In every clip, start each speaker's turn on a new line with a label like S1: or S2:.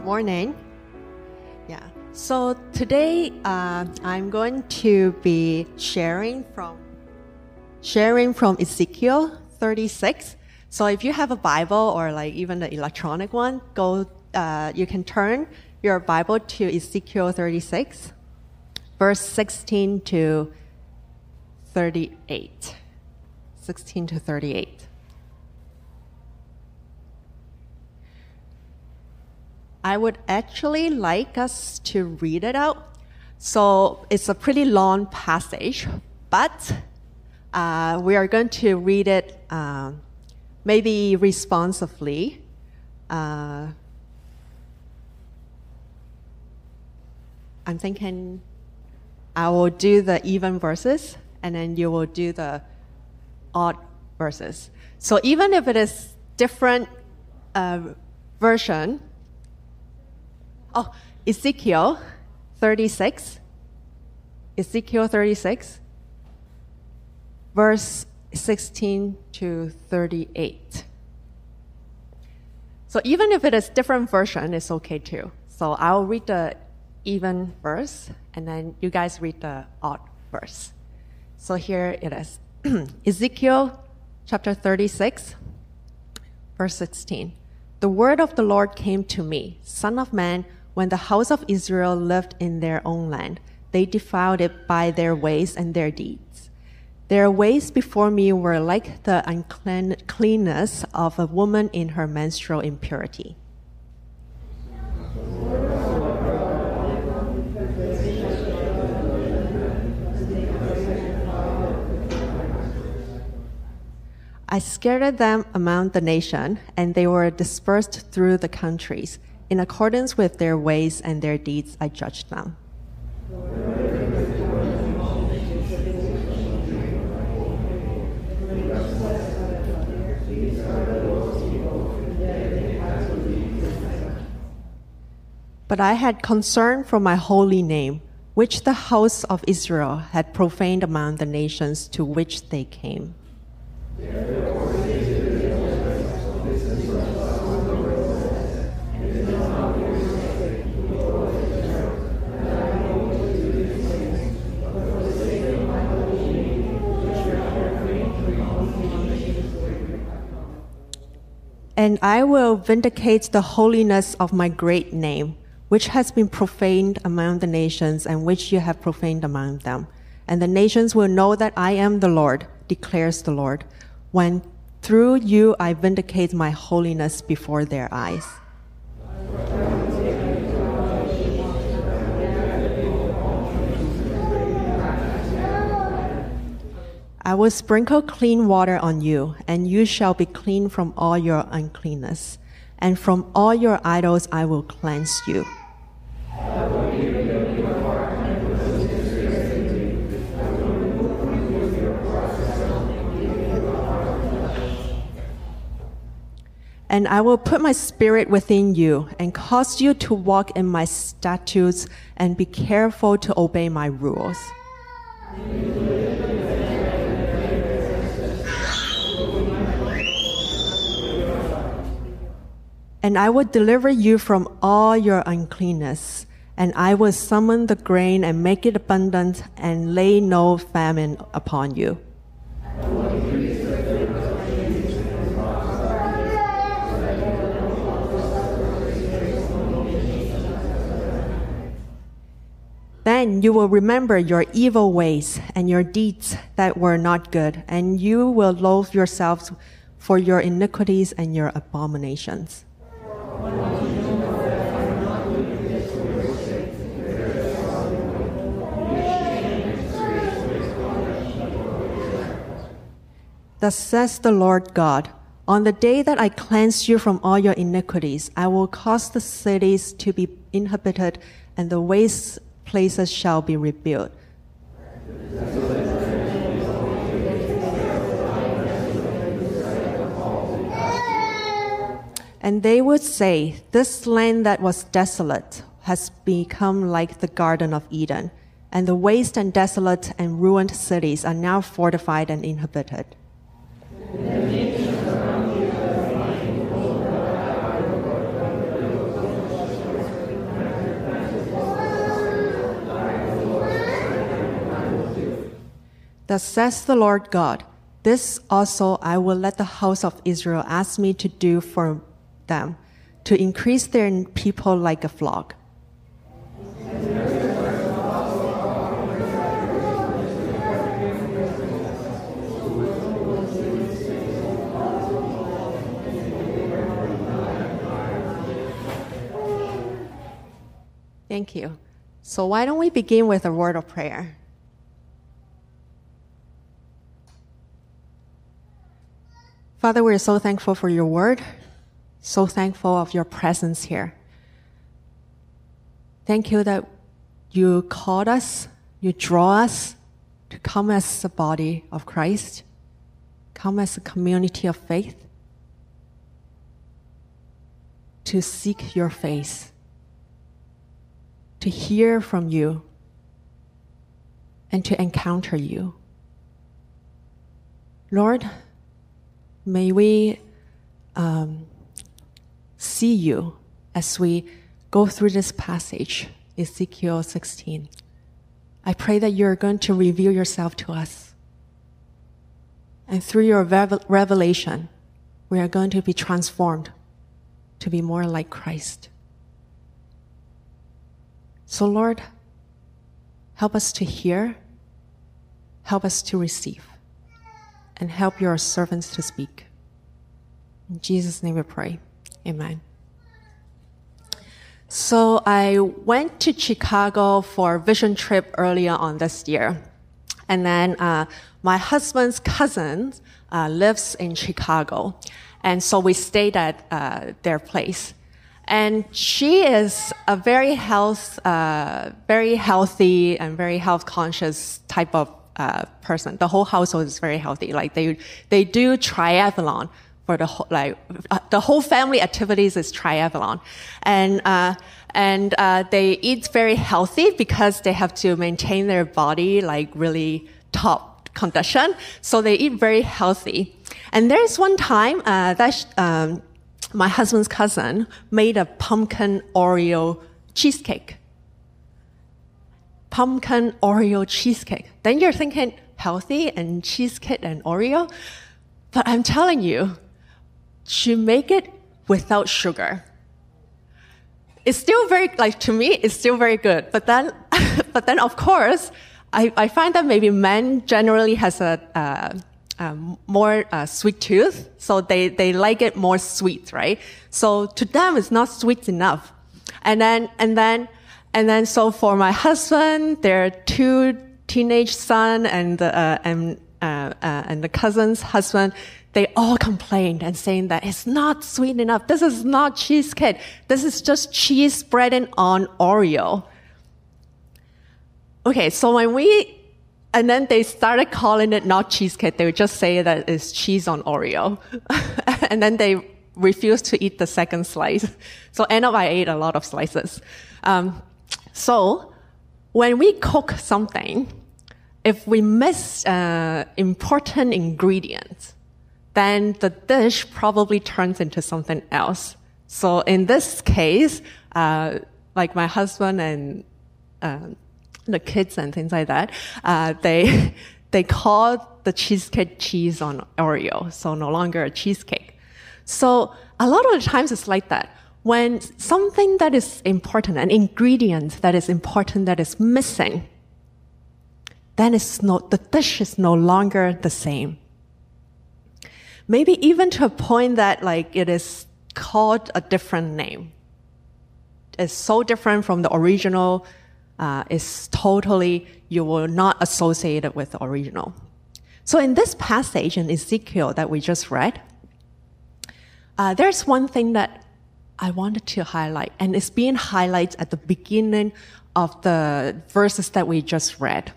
S1: Good morning. Yeah. So today uh, I'm going to be sharing from sharing from Ezekiel 36. So if you have a Bible or like even the electronic one, go. Uh, you can turn your Bible to Ezekiel 36, verse 16 to 38. 16 to 38. I would actually like us to read it out. So it's a pretty long passage, but uh, we are going to read it uh, maybe responsively. Uh, I'm thinking I will do the even verses, and then you will do the odd verses. So even if it is different uh, version, Oh, Ezekiel 36. Ezekiel 36, verse 16 to 38. So even if it is different version, it's okay too. So I'll read the even verse, and then you guys read the odd verse. So here it is. Ezekiel chapter 36, verse 16. The word of the Lord came to me, Son of man, when the house of Israel lived in their own land, they defiled it by their ways and their deeds. Their ways before me were like the uncleanness of a woman in her menstrual impurity. I scattered them among the nation, and they were dispersed through the countries. In accordance with their ways and their deeds, I judged them. But I had concern for my holy name, which the house of Israel had profaned among the nations to which they came. And I will vindicate the holiness of my great name, which has been profaned among the nations and which you have profaned among them. And the nations will know that I am the Lord, declares the Lord, when through you I vindicate my holiness before their eyes. I will sprinkle clean water on you, and you shall be clean from all your uncleanness. And from all your idols I will cleanse you. And I will put my spirit within you and cause you to walk in my statutes and be careful to obey my rules. And I will deliver you from all your uncleanness, and I will summon the grain and make it abundant, and lay no famine upon you. Then you will remember your evil ways and your deeds that were not good, and you will loathe yourselves for your iniquities and your abominations. Thus says the Lord God, on the day that I cleanse you from all your iniquities, I will cause the cities to be inhabited and the waste places shall be rebuilt. And they would say, This land that was desolate has become like the Garden of Eden, and the waste and desolate and ruined cities are now fortified and inhabited. Thus says the Lord God, this also I will let the house of Israel ask me to do for them, to increase their people like a flock. Thank you. So, why don't we begin with a word of prayer? Father, we're so thankful for your word, so thankful of your presence here. Thank you that you called us, you draw us to come as the body of Christ, come as a community of faith, to seek your face, to hear from you, and to encounter you. Lord, May we um, see you as we go through this passage, Ezekiel 16. I pray that you're going to reveal yourself to us. And through your revelation, we are going to be transformed to be more like Christ. So, Lord, help us to hear, help us to receive and help your servants to speak. In Jesus' name we pray. Amen. So I went to Chicago for a vision trip earlier on this year. And then uh, my husband's cousin uh, lives in Chicago. And so we stayed at uh, their place. And she is a very health, uh, very healthy and very health conscious type of uh, person. The whole household is very healthy. Like they they do triathlon for the whole like uh, the whole family activities is triathlon, and uh, and uh, they eat very healthy because they have to maintain their body like really top condition. So they eat very healthy. And there's one time uh, that um, my husband's cousin made a pumpkin Oreo cheesecake pumpkin Oreo cheesecake. Then you're thinking healthy and cheesecake and Oreo. But I'm telling you, she make it without sugar. It's still very, like to me, it's still very good. But then, but then of course, I, I find that maybe men generally has a, uh, um, more uh, sweet tooth, so they, they like it more sweet, right? So to them, it's not sweet enough. And then, and then and then so for my husband, there are two teenage son and uh, and uh, uh, and the cousin's husband. They all complained and saying that it's not sweet enough. This is not cheesecake. This is just cheese spreading on Oreo. Okay, so when we and then they started calling it not cheesecake. They would just say that it's cheese on Oreo. and then they refused to eat the second slice. So end up I ate a lot of slices. Um, so when we cook something, if we miss uh, important ingredients, then the dish probably turns into something else. So in this case, uh, like my husband and uh, the kids and things like that, uh, they they call the cheesecake cheese on Oreo, so no longer a cheesecake. So a lot of the times it's like that when something that is important, an ingredient that is important that is missing, then it's not, the dish is no longer the same. Maybe even to a point that like it is called a different name. It's so different from the original. Uh, it's totally, you will not associate it with the original. So in this passage in Ezekiel that we just read, uh, there's one thing that I wanted to highlight, and it's being highlighted at the beginning of the verses that we just read.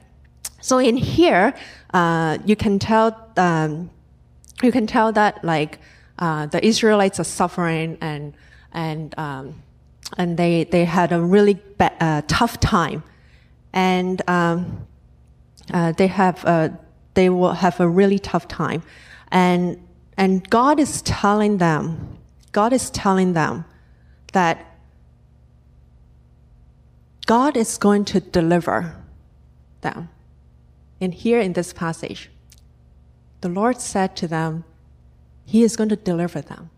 S1: So in here, uh, you can tell um, you can tell that like uh, the Israelites are suffering and and um, and they they had a really uh, tough time, and um, uh, they have uh, they will have a really tough time, and and God is telling them, God is telling them that God is going to deliver them. And here in this passage, the Lord said to them, He is going to deliver them.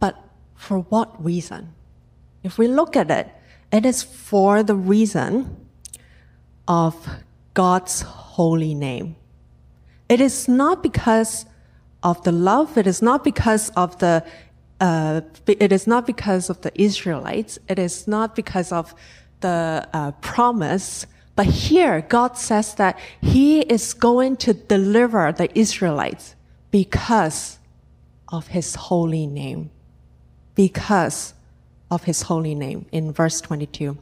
S1: But for what reason? If we look at it, it is for the reason of God's holy name. It is not because of the love. It is not because of the uh, it is not because of the Israelites. It is not because of the uh, promise. But here, God says that He is going to deliver the Israelites because of His holy name. Because of His holy name in verse 22.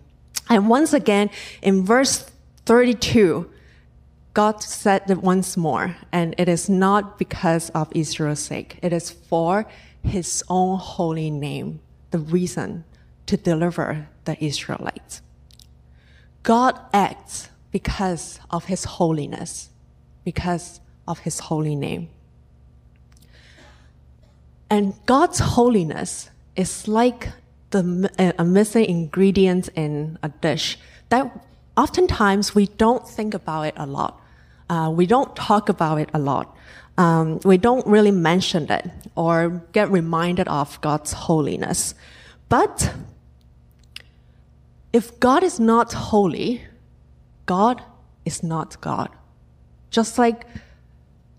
S1: And once again, in verse 32, God said it once more, and it is not because of Israel's sake. It is for his own holy name, the reason to deliver the Israelites. God acts because of his holiness, because of his holy name. And God's holiness is like the, a missing ingredient in a dish that oftentimes we don't think about it a lot. Uh, we don't talk about it a lot. Um, we don't really mention it or get reminded of God's holiness. But if God is not holy, God is not God. Just like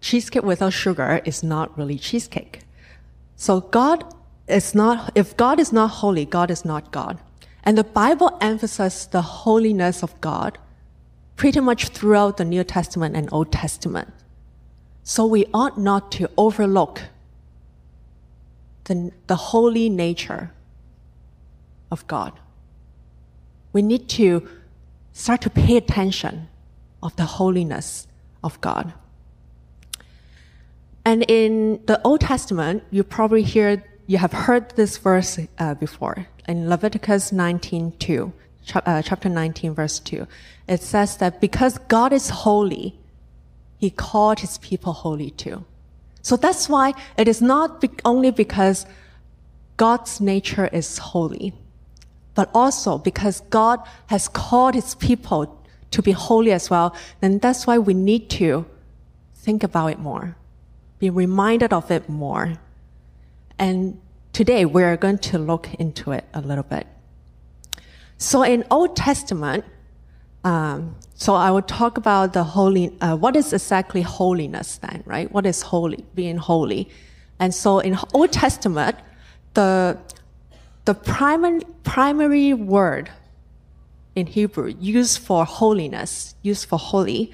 S1: cheesecake without sugar is not really cheesecake. So God is not, if God is not holy, God is not God. And the Bible emphasizes the holiness of God pretty much throughout the New Testament and Old Testament. So we ought not to overlook the, the holy nature of God. We need to start to pay attention of the holiness of God. And in the Old Testament, you probably hear, you have heard this verse uh, before in Leviticus 19:2, uh, chapter 19, verse 2. It says that because God is holy, he called his people holy too. So that's why it is not be- only because God's nature is holy, but also because God has called his people to be holy as well, then that's why we need to think about it more, be reminded of it more. And today we're going to look into it a little bit. So in Old Testament, um, so I will talk about the holy, uh, what is exactly holiness then, right? What is holy, being holy? And so in Old Testament, the, the primary, primary word in Hebrew used for holiness, used for holy,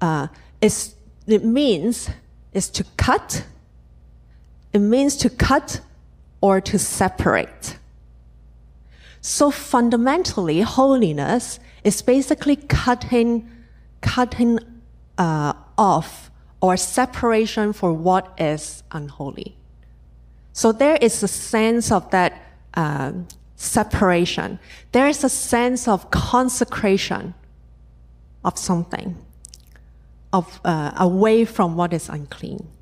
S1: uh, is, it means, is to cut. It means to cut or to separate. So fundamentally, holiness is basically cutting, cutting uh, off or separation for what is unholy. So there is a sense of that uh, separation. There is a sense of consecration of something, of uh, away from what is unclean.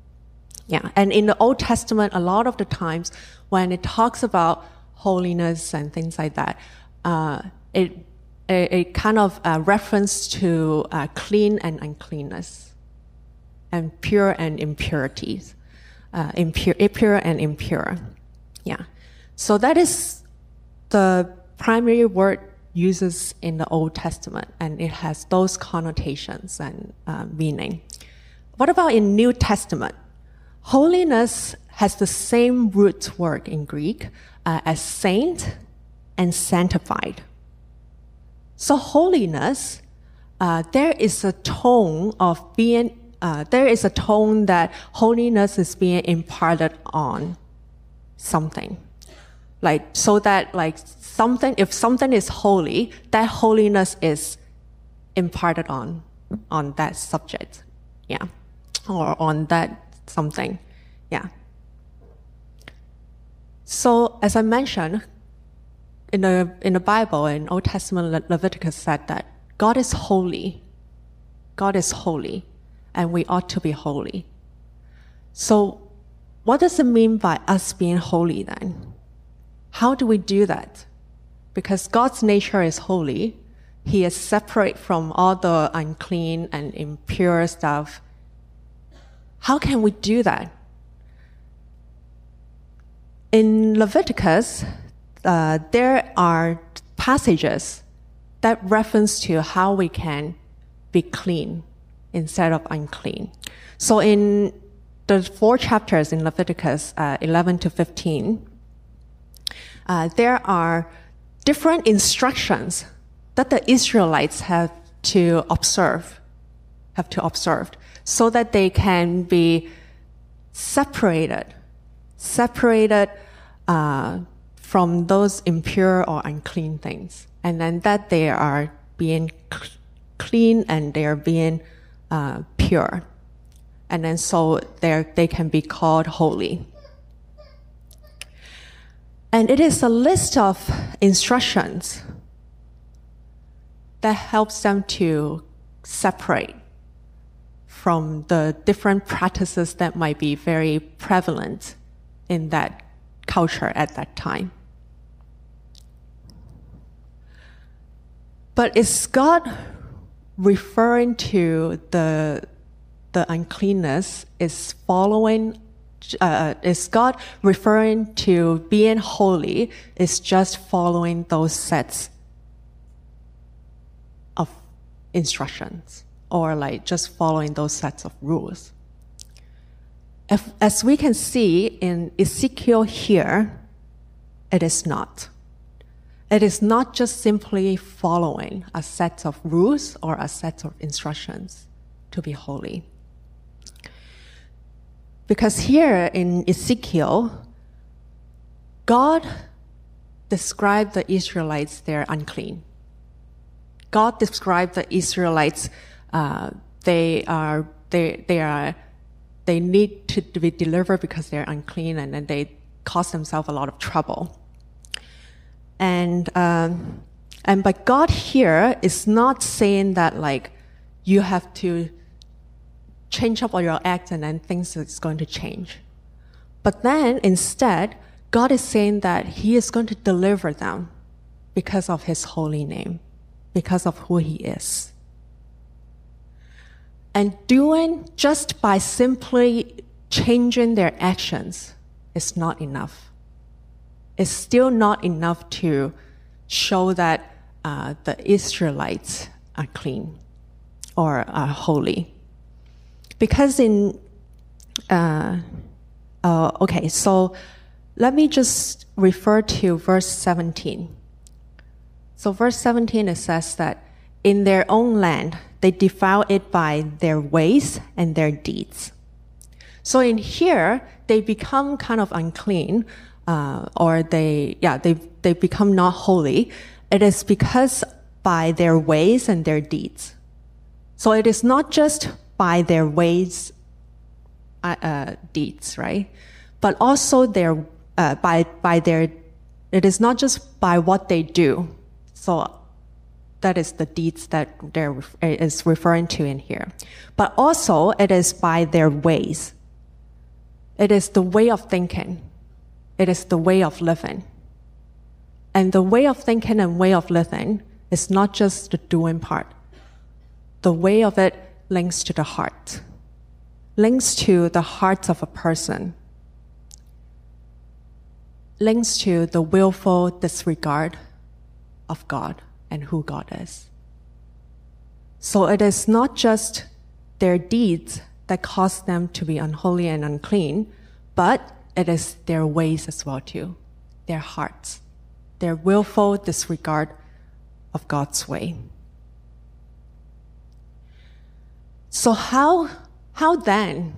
S1: Yeah, and in the Old Testament, a lot of the times when it talks about holiness and things like that, uh, it a, a kind of a reference to uh, clean and uncleanness, and pure and impurities, uh, impure, impure and impure. Yeah. So that is the primary word uses in the Old Testament, and it has those connotations and uh, meaning. What about in New Testament? Holiness has the same root word in Greek uh, as saint and sanctified. So holiness, uh, there is a tone of being, uh, there is a tone that holiness is being imparted on something. Like, so that like something, if something is holy, that holiness is imparted on, on that subject. Yeah. Or on that something. Yeah. So as I mentioned, in the, in the Bible, in Old Testament, Le- Leviticus said that God is holy. God is holy, and we ought to be holy. So, what does it mean by us being holy then? How do we do that? Because God's nature is holy, he is separate from all the unclean and impure stuff. How can we do that? In Leviticus, uh, there are passages that reference to how we can be clean instead of unclean. So in the four chapters in Leviticus uh, 11 to 15, uh, there are different instructions that the Israelites have to observe, have to observe, so that they can be separated, separated uh, from those impure or unclean things, and then that they are being clean and they are being uh, pure, and then so they they can be called holy. And it is a list of instructions that helps them to separate from the different practices that might be very prevalent in that culture at that time. But is God referring to the the uncleanness is following uh, is God referring to being holy is just following those sets of instructions or like just following those sets of rules. As we can see in Ezekiel here, it is not. It is not just simply following a set of rules or a set of instructions to be holy. Because here in Ezekiel, God described the Israelites they're unclean. God described the Israelites uh, they are they they are they need to be delivered because they're unclean and then they cause themselves a lot of trouble. And um, and but God here is not saying that like you have to change up all your acts and then things is going to change. But then instead, God is saying that He is going to deliver them because of His holy name, because of who He is. And doing just by simply changing their actions is not enough. It's still not enough to show that uh, the Israelites are clean or are holy because in uh, uh, okay, so let me just refer to verse 17. So verse 17 it says that in their own land they defile it by their ways and their deeds. So in here they become kind of unclean, uh, or they yeah they they become not holy. It is because by their ways and their deeds. So it is not just by their ways, uh, uh, deeds, right? But also their uh, by by their. It is not just by what they do. So that is the deeds that there eh, is referring to in here. But also it is by their ways. It is the way of thinking. It is the way of living. And the way of thinking and way of living is not just the doing part. The way of it links to the heart, links to the heart of a person, links to the willful disregard of God and who God is. So it is not just their deeds that cause them to be unholy and unclean, but it is their ways as well too, their hearts, their willful disregard of God's way. So how, how then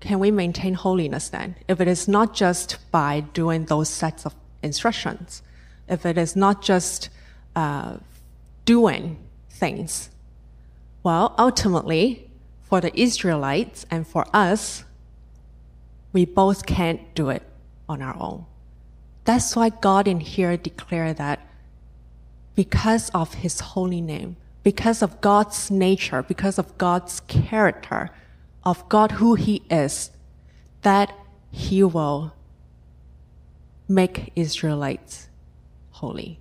S1: can we maintain holiness then? If it is not just by doing those sets of instructions, if it is not just uh, doing things, well, ultimately, for the Israelites and for us, we both can't do it on our own. That's why God in here declared that because of his holy name, because of God's nature, because of God's character, of God who He is, that He will make Israelites holy.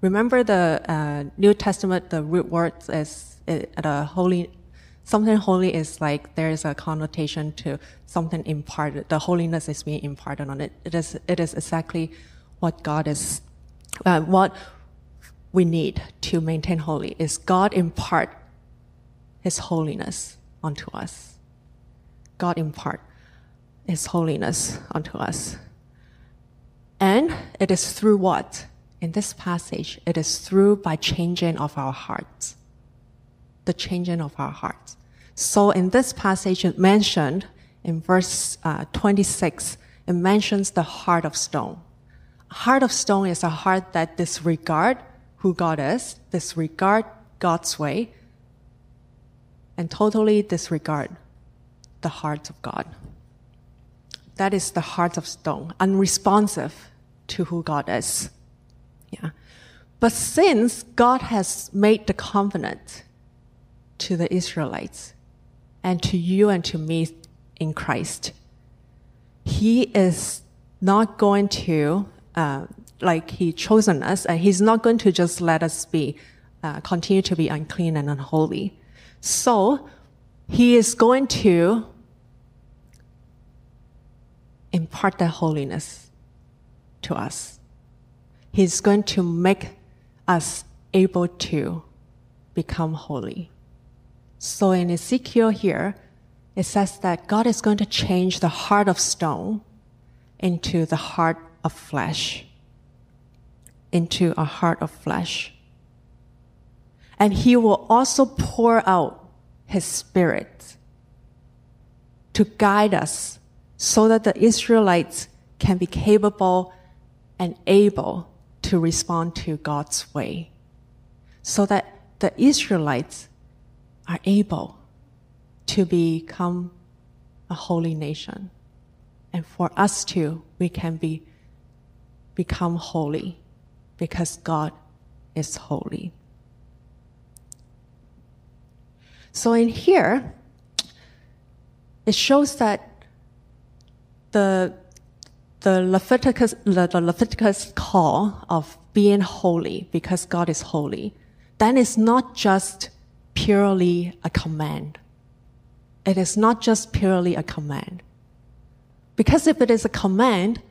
S1: remember the uh, New Testament, the root word is the holy, something holy is like there is a connotation to something imparted. The holiness is being imparted on it. It is, it is exactly what God is, uh, what we need to maintain holy is God impart His holiness onto us. God impart His holiness onto us. And it is through what? In this passage, it is through by changing of our hearts. The changing of our hearts. So in this passage, it mentioned in verse uh, 26, it mentions the heart of stone. Heart of stone is a heart that disregard who God is, disregard God's way, and totally disregard the heart of God. That is the heart of stone, unresponsive to who God is. Yeah. But since God has made the covenant to the Israelites and to you and to me in Christ, He is not going to, uh, like He chosen us, and He's not going to just let us be, uh, continue to be unclean and unholy. So, He is going to impart that holiness to us. He's going to make us able to become holy. So in Ezekiel here, it says that God is going to change the heart of stone into the heart of flesh. Into a heart of flesh. And he will also pour out his spirit to guide us so that the Israelites can be capable and able to respond to God's way so that the Israelites are able to become a holy nation. And for us too, we can be, become holy because God is holy. So in here, it shows that the the Leviticus, the, the Leviticus call of being holy because God is holy, then it's not just purely a command. It is not just purely a command. Because if it is a command,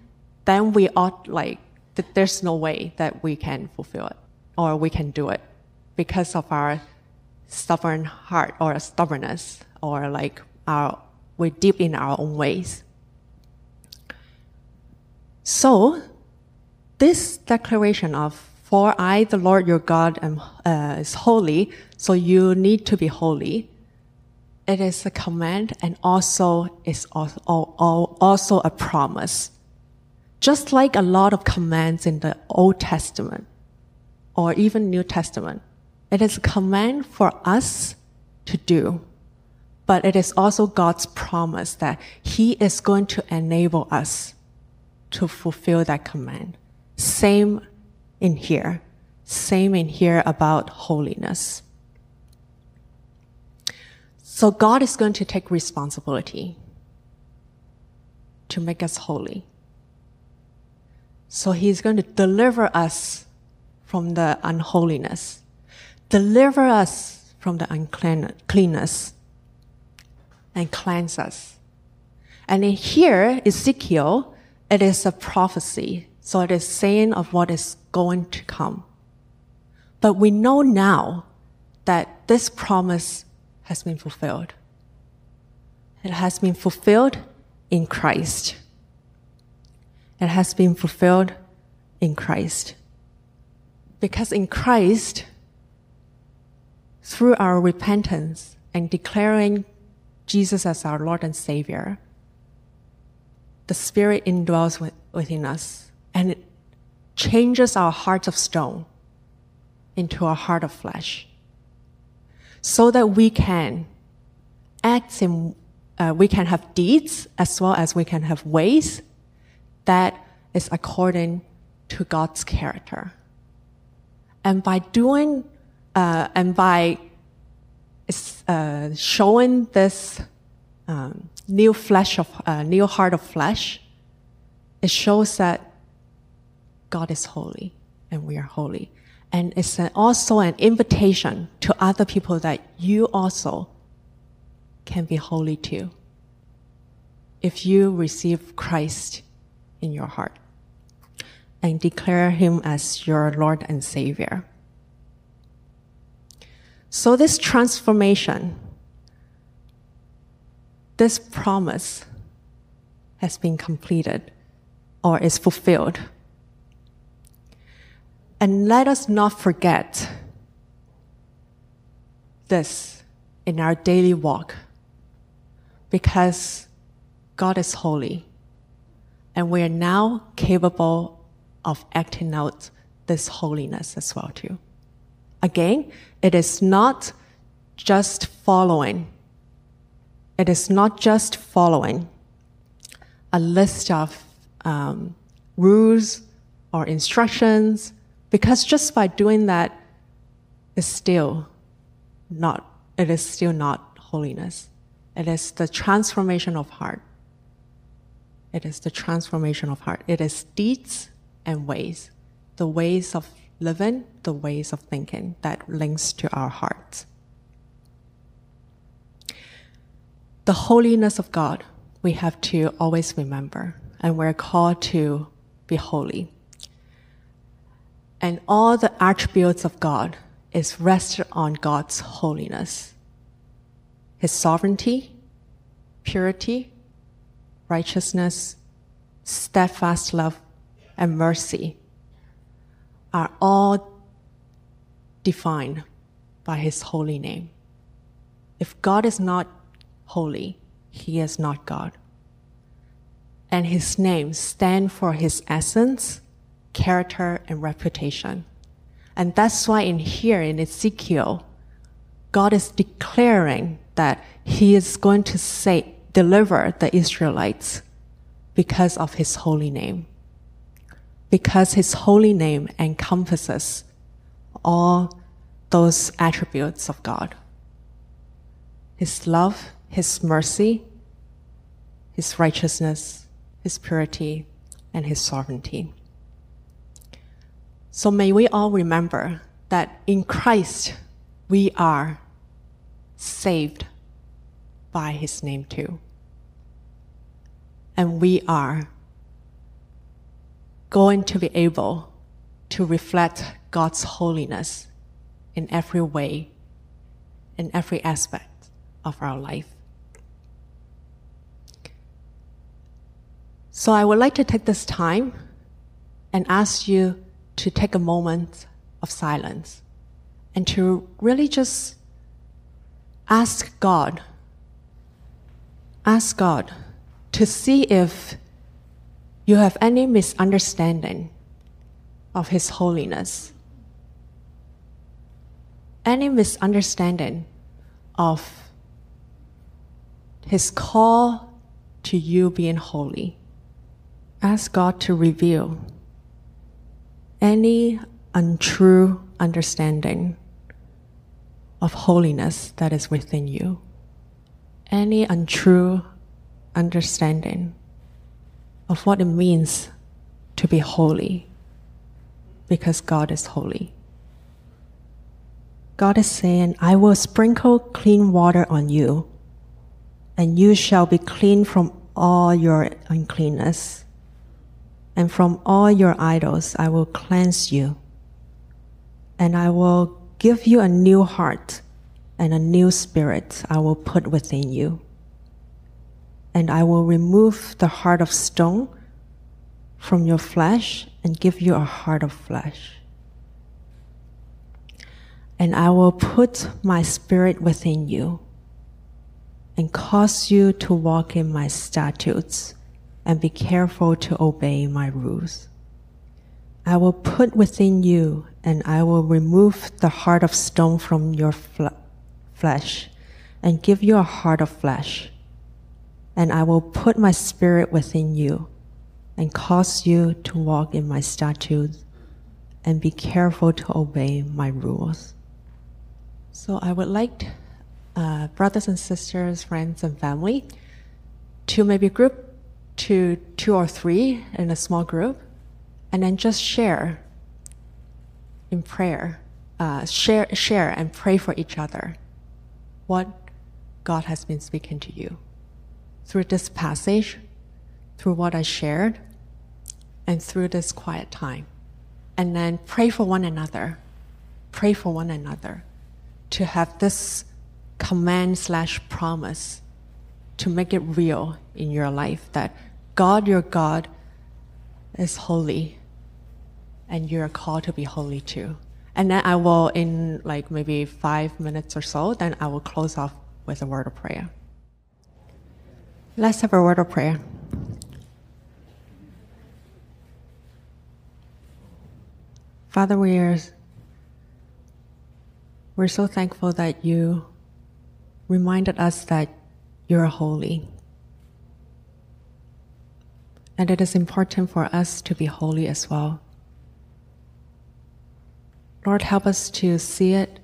S1: then we ought like, there's no way that we can fulfill it or we can do it because of our stubborn heart or stubbornness or like our, we're deep in our own ways. So, this declaration of, for I, the Lord your God, am, uh, is holy, so you need to be holy, it is a command and also is also, also a promise. Just like a lot of commands in the Old Testament or even New Testament, it is a command for us to do. But it is also God's promise that He is going to enable us to fulfill that command. Same in here. Same in here about holiness. So God is going to take responsibility to make us holy. So he's going to deliver us from the unholiness, deliver us from the uncleanness, and cleanse us. And in here, Ezekiel it is a prophecy. So it is saying of what is going to come. But we know now that this promise has been fulfilled. It has been fulfilled in Christ. It has been fulfilled in Christ. Because in Christ, through our repentance and declaring Jesus as our Lord and Savior, the Spirit indwells within us and it changes our heart of stone into a heart of flesh so that we can act in, uh, we can have deeds as well as we can have ways that is according to God's character. And by doing, uh, and by uh, showing this um, new flesh of uh, new heart of flesh, it shows that God is holy and we are holy. And it's an, also an invitation to other people that you also can be holy too. If you receive Christ in your heart and declare him as your Lord and Savior. So this transformation, this promise has been completed or is fulfilled. And let us not forget this in our daily walk because God is holy and we are now capable of acting out this holiness as well too. Again, it is not just following. It is not just following a list of um, rules or instructions, because just by doing that is still not, it is still not holiness. It is the transformation of heart. It is the transformation of heart. It is deeds and ways, the ways of living, the ways of thinking that links to our hearts. The holiness of God, we have to always remember, and we're called to be holy. And all the attributes of God is rested on God's holiness. His sovereignty, purity, righteousness, steadfast love, and mercy are all defined by his holy name. If God is not holy, he is not God. And his name stands for his essence, character, and reputation. And that's why in here in Ezekiel, God is declaring that he is going to say, deliver the Israelites because of his holy name because his holy name encompasses all those attributes of God his love, his mercy, his righteousness, his purity, and his sovereignty. So may we all remember that in Christ we are saved by his name too. And we are going to be able to reflect God's holiness in every way, in every aspect of our life. So I would like to take this time and ask you to take a moment of silence and to really just ask God, ask God to see if you have any misunderstanding of His holiness, any misunderstanding of His call to you being holy, ask God to reveal any untrue understanding of holiness that is within you, any untrue understanding of what it means to be holy because God is holy. God is saying, I will sprinkle clean water on you, and you shall be clean from all your uncleanness. And from all your idols I will cleanse you. And I will give you a new heart and a new spirit I will put within you and I will remove the heart of stone from your flesh and give you a heart of flesh. And I will put my spirit within you and cause you to walk in my statutes and be careful to obey my rules. I will put within you and I will remove the heart of stone from your flesh and give you a heart of flesh and I will put my spirit within you and cause you to walk in my statutes and be careful to obey my rules. So I would like uh, brothers and sisters, friends and family to maybe group to two or three in a small group and then just share in prayer, uh, share, share and pray for each other what God has been speaking to you through this passage, through what I shared, and through this quiet time. And then pray for one another. Pray for one another to have this command slash promise to make it real in your life that God, your God, is holy and you're called to be holy too. And then I will, in like maybe five minutes or so, then I will close off with a word of prayer. Let's have a word of prayer. Father, we are, we're so thankful that you reminded us that you're holy. And it is important for us to be holy as well. Lord, help us to see it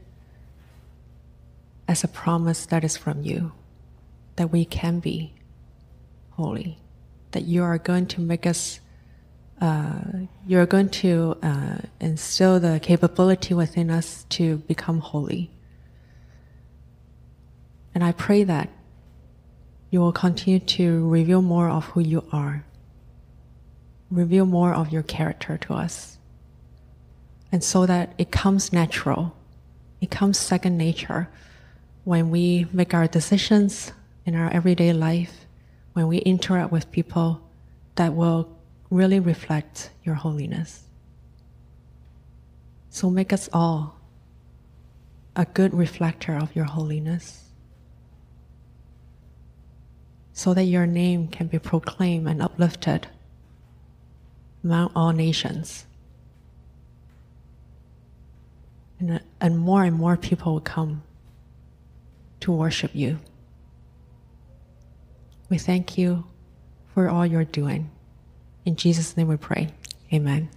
S1: as a promise that is from you, that we can be holy, that you are going to make us, uh, you're going to uh, instill the capability within us to become holy. And I pray that you will continue to reveal more of who you are, reveal more of your character to us and so that it comes natural, it comes second nature when we make our decisions in our everyday life, when we interact with people that will really reflect your holiness. So make us all a good reflector of your holiness so that your name can be proclaimed and uplifted among all nations and, uh, and more and more people will come to worship you. We thank you for all you're doing. In Jesus' name we pray. Amen.